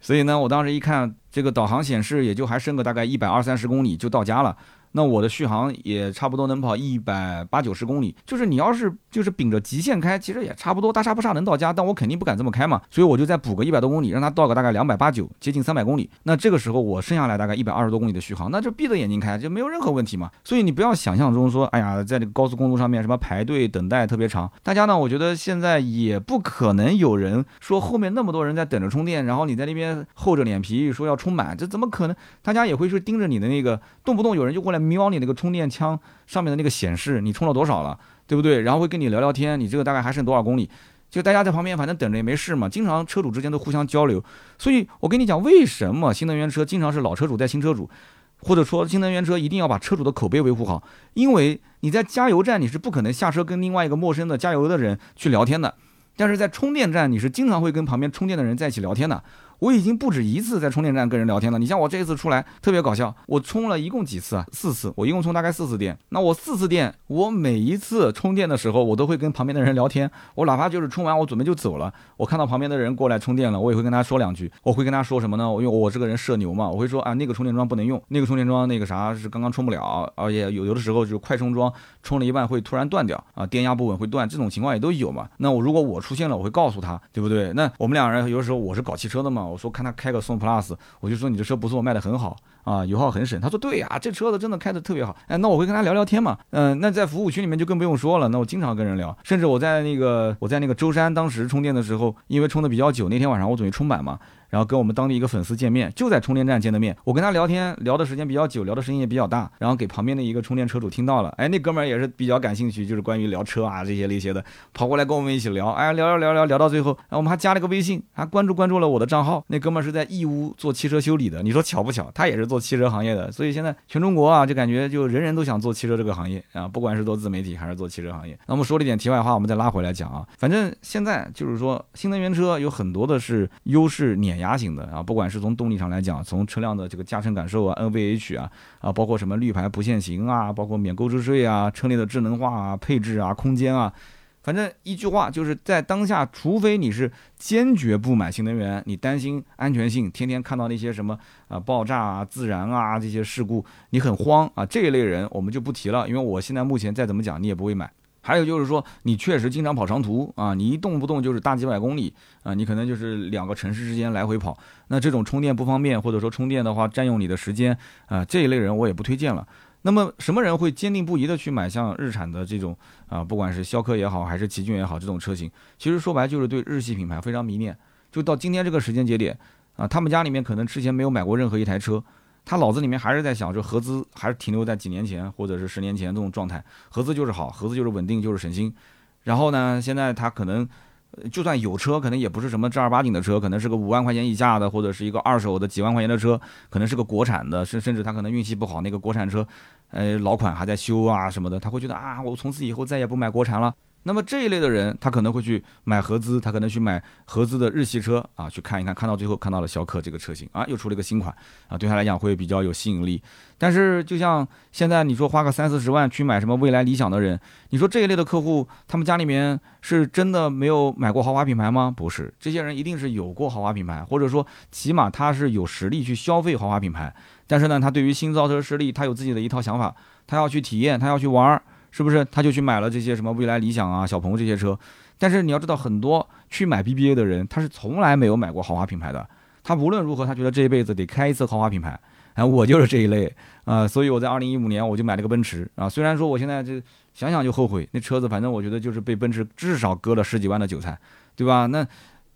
所以呢，我当时一看这个导航显示也就还剩个大概一百二三十公里就到家了，那我的续航也差不多能跑一百八九十公里，就是你要是就是秉着极限开，其实也差不多大差不差能到家，但我肯定不敢这么开嘛，所以我就再补个一百多公里，让它到个大概两百八九，接近三百公里。那这个时候我剩下来大概一百二十多公里的续航，那就闭着眼睛开就没有任何问题嘛。所以你不要想象中说，哎呀，在这个高速公路上面什么排队等待特别长，大家呢，我觉得现在也不可能有人说后面那么多人在等着充电，然后你在那边厚着脸皮说要充满，这怎么可能？大家也会去盯着你的那个，动不动有人就过来瞄你那个充电枪上面的那个显示，你充了多少了，对不对？然后会跟你聊聊天，你这个大概还剩多少公里？就大家在旁边反正等着也没事嘛，经常车主之间都互相交流。所以我跟你讲，为什么新能源车经常是老车主带新车主，或者说新能源车一定要把车主的口碑维护好？因为你在加油站你是不可能下车跟另外一个陌生的加油的人去聊天的，但是在充电站你是经常会跟旁边充电的人在一起聊天的。我已经不止一次在充电站跟人聊天了。你像我这一次出来特别搞笑，我充了一共几次啊？四次，我一共充大概四次电。那我四次电，我每一次充电的时候，我都会跟旁边的人聊天。我哪怕就是充完，我准备就走了，我看到旁边的人过来充电了，我也会跟他说两句。我会跟他说什么呢？因为我这个人社牛嘛，我会说啊，那个充电桩不能用，那个充电桩那个啥是刚刚充不了，而且有有的时候就是快充桩充了一半会突然断掉啊，电压不稳会断，这种情况也都有嘛。那我如果我出现了，我会告诉他，对不对？那我们两人有的时候我是搞汽车的嘛，我说看他开个。宋 plus，我就说你这车不错，卖的很好啊，油耗很省。他说对呀，这车子真的开的特别好。哎，那我会跟他聊聊天嘛。嗯，那在服务区里面就更不用说了。那我经常跟人聊，甚至我在那个我在那个舟山当时充电的时候，因为充的比较久，那天晚上我准备充满嘛。然后跟我们当地一个粉丝见面，就在充电站见的面。我跟他聊天聊的时间比较久，聊的声音也比较大，然后给旁边的一个充电车主听到了。哎，那哥们儿也是比较感兴趣，就是关于聊车啊这些那些的，跑过来跟我们一起聊。哎，聊聊聊聊聊到最后，我们还加了个微信，还关注关注了我的账号。那哥们儿是在义乌做汽车修理的，你说巧不巧？他也是做汽车行业的，所以现在全中国啊，就感觉就人人都想做汽车这个行业啊，不管是做自媒体还是做汽车行业。那我们说了一点题外话，我们再拉回来讲啊，反正现在就是说新能源车有很多的是优势碾压型的啊，不。管是从动力上来讲，从车辆的这个驾乘感受啊，NVH 啊，啊，包括什么绿牌不限行啊，包括免购置税啊，车内的智能化啊，配置啊，空间啊，反正一句话就是在当下，除非你是坚决不买新能源，你担心安全性，天天看到那些什么啊爆炸啊、自燃啊这些事故，你很慌啊，这一类人我们就不提了，因为我现在目前再怎么讲，你也不会买。还有就是说，你确实经常跑长途啊，你一动不动就是大几百公里啊，你可能就是两个城市之间来回跑，那这种充电不方便，或者说充电的话占用你的时间啊，这一类人我也不推荐了。那么什么人会坚定不移的去买像日产的这种啊，不管是逍客也好，还是奇骏也好，这种车型，其实说白就是对日系品牌非常迷恋。就到今天这个时间节点啊，他们家里面可能之前没有买过任何一台车。他脑子里面还是在想，就合资还是停留在几年前或者是十年前这种状态，合资就是好，合资就是稳定，就是省心。然后呢，现在他可能就算有车，可能也不是什么正儿八经的车，可能是个五万块钱以下的，或者是一个二手的几万块钱的车，可能是个国产的，甚甚至他可能运气不好，那个国产车，呃，老款还在修啊什么的，他会觉得啊，我从此以后再也不买国产了。那么这一类的人，他可能会去买合资，他可能去买合资的日系车啊，去看一看，看到最后看到了逍客这个车型啊，又出了一个新款啊，对他来讲会比较有吸引力。但是就像现在你说花个三四十万去买什么未来、理想的人，你说这一类的客户，他们家里面是真的没有买过豪华品牌吗？不是，这些人一定是有过豪华品牌，或者说起码他是有实力去消费豪华品牌。但是呢，他对于新造车势力，他有自己的一套想法，他要去体验，他要去玩儿。是不是他就去买了这些什么未来、理想啊、小鹏这些车？但是你要知道，很多去买 BBA 的人，他是从来没有买过豪华品牌的。他无论如何，他觉得这一辈子得开一次豪华品牌。啊，我就是这一类啊，所以我在二零一五年我就买了个奔驰啊。虽然说我现在这想想就后悔，那车子反正我觉得就是被奔驰至少割了十几万的韭菜，对吧？那。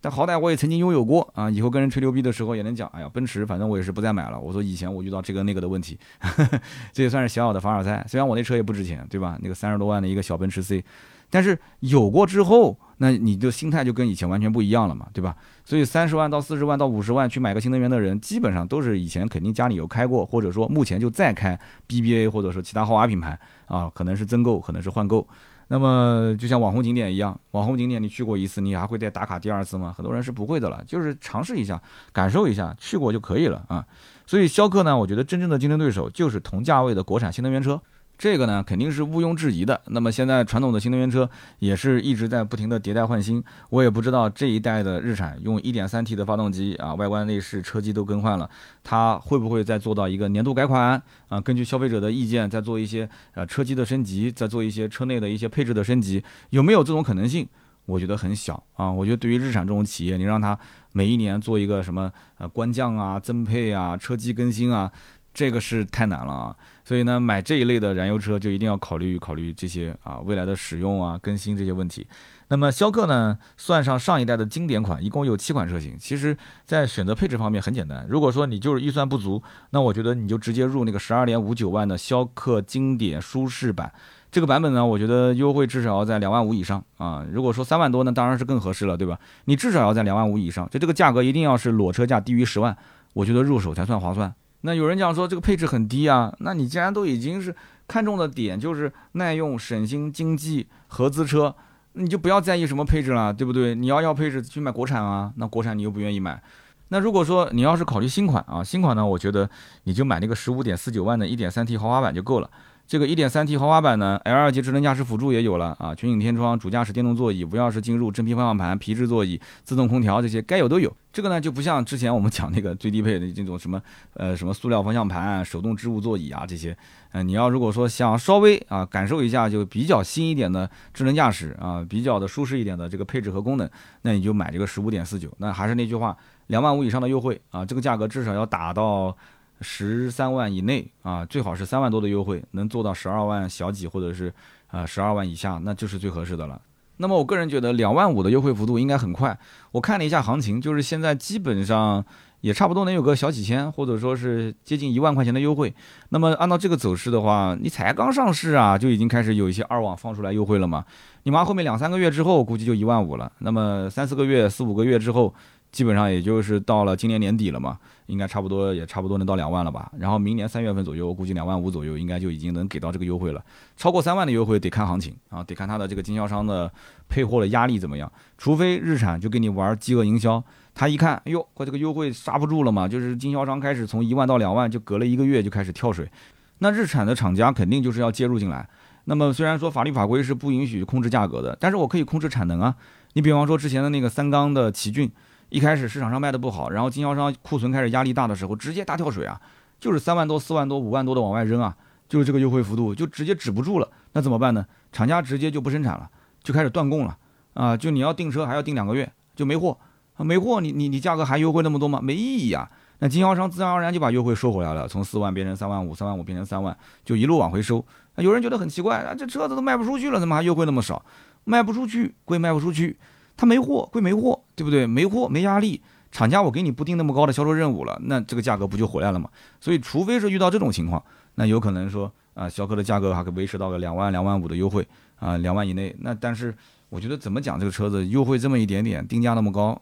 但好歹我也曾经拥有过啊，以后跟人吹牛逼的时候也能讲。哎呀，奔驰，反正我也是不再买了。我说以前我遇到这个那个的问题，这也算是小小的凡尔赛。虽然我那车也不值钱，对吧？那个三十多万的一个小奔驰 C，但是有过之后，那你的心态就跟以前完全不一样了嘛，对吧？所以三十万到四十万到五十万去买个新能源的人，基本上都是以前肯定家里有开过，或者说目前就在开 BBA 或者说其他豪华品牌啊，可能是增购，可能是换购。那么就像网红景点一样，网红景点你去过一次，你还会再打卡第二次吗？很多人是不会的了，就是尝试一下，感受一下，去过就可以了啊。所以逍客呢，我觉得真正的竞争对手就是同价位的国产新能源车。这个呢肯定是毋庸置疑的。那么现在传统的新能源车也是一直在不停的迭代换新，我也不知道这一代的日产用 1.3T 的发动机啊，外观内饰车机都更换了，它会不会再做到一个年度改款啊？根据消费者的意见再做一些呃车机的升级，再做一些车内的一些配置的升级，有没有这种可能性？我觉得很小啊。我觉得对于日产这种企业，你让它每一年做一个什么呃官降啊、增配啊、车机更新啊。这个是太难了啊，所以呢，买这一类的燃油车就一定要考虑考虑这些啊，未来的使用啊、更新这些问题。那么逍客呢，算上上一代的经典款，一共有七款车型。其实，在选择配置方面很简单。如果说你就是预算不足，那我觉得你就直接入那个十二点五九万的逍客经典舒适版。这个版本呢，我觉得优惠至少要在两万五以上啊。如果说三万多呢，当然是更合适了，对吧？你至少要在两万五以上，就这个价格一定要是裸车价低于十万，我觉得入手才算划算。那有人讲说这个配置很低啊，那你既然都已经是看中的点就是耐用、省心、经济、合资车，你就不要在意什么配置了，对不对？你要要配置去买国产啊，那国产你又不愿意买。那如果说你要是考虑新款啊，新款呢，我觉得你就买那个十五点四九万的一点三 T 豪华版就够了。这个 1.3T 豪华版呢，L2 级智能驾驶辅助也有了啊，全景天窗、主驾驶电动座椅、无钥匙进入、真皮方向盘、皮质座椅、自动空调这些该有都有。这个呢就不像之前我们讲那个 最低配的这种什么呃什么塑料方向盘、手动织物座椅啊这些。嗯，你要如果说想稍微啊感受一下就比较新一点的智能驾驶啊，比较的舒适一点的这个配置和功能，那你就买这个15.49。那还是那句话，两万五以上的优惠啊，这个价格至少要打到。十三万以内啊，最好是三万多的优惠，能做到十二万小几或者是啊十二万以下，那就是最合适的了。那么我个人觉得两万五的优惠幅度应该很快。我看了一下行情，就是现在基本上也差不多能有个小几千，或者说是接近一万块钱的优惠。那么按照这个走势的话，你才刚上市啊，就已经开始有一些二网放出来优惠了嘛？你妈后面两三个月之后，估计就一万五了。那么三四个月、四五个月之后。基本上也就是到了今年年底了嘛，应该差不多也差不多能到两万了吧。然后明年三月份左右，我估计两万五左右应该就已经能给到这个优惠了。超过三万的优惠得看行情啊，得看它的这个经销商的配货的压力怎么样。除非日产就给你玩饥饿营销，他一看，哎呦，快这个优惠刹不住了嘛，就是经销商开始从一万到两万，就隔了一个月就开始跳水。那日产的厂家肯定就是要介入进来。那么虽然说法律法规是不允许控制价格的，但是我可以控制产能啊。你比方说之前的那个三缸的奇骏。一开始市场上卖的不好，然后经销商库存开始压力大的时候，直接大跳水啊，就是三万多、四万多、五万多的往外扔啊，就是这个优惠幅度就直接止不住了。那怎么办呢？厂家直接就不生产了，就开始断供了啊！就你要订车还要订两个月，就没货，啊没货，你你你价格还优惠那么多吗？没意义啊！那经销商自然而然就把优惠收回来了，从四万变成三万五，三万五变成三万，就一路往回收。有人觉得很奇怪啊，这车子都卖不出去了，怎么还优惠那么少？卖不出去归卖不出去。他没货归没货，对不对？没货没压力，厂家我给你不定那么高的销售任务了，那这个价格不就回来了吗？所以，除非是遇到这种情况，那有可能说啊，逍客的价格还可维持到个两万两万五的优惠啊，两万以内。那但是我觉得怎么讲这个车子优惠这么一点点，定价那么高，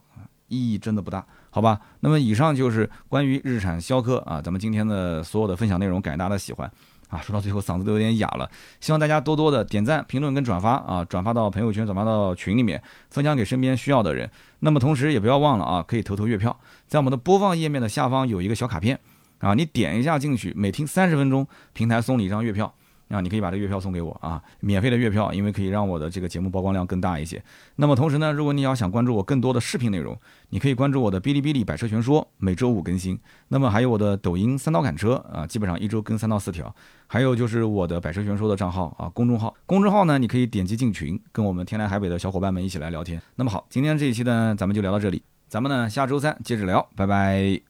意义真的不大，好吧？那么以上就是关于日产逍客啊，咱们今天的所有的分享内容，感谢大家的喜欢。啊，说到最后嗓子都有点哑了，希望大家多多的点赞、评论跟转发啊，转发到朋友圈、转发到群里面，分享给身边需要的人。那么同时也不要忘了啊，可以投投月票，在我们的播放页面的下方有一个小卡片啊，你点一下进去，每听三十分钟，平台送你一张月票。啊，你可以把这月票送给我啊，免费的月票，因为可以让我的这个节目曝光量更大一些。那么同时呢，如果你要想关注我更多的视频内容，你可以关注我的哔哩哔哩百车全说，每周五更新。那么还有我的抖音三刀砍车啊，基本上一周更三到四条。还有就是我的百车全说的账号啊，公众号，公众号呢，你可以点击进群，跟我们天南海北的小伙伴们一起来聊天。那么好，今天这一期呢，咱们就聊到这里，咱们呢下周三接着聊，拜拜。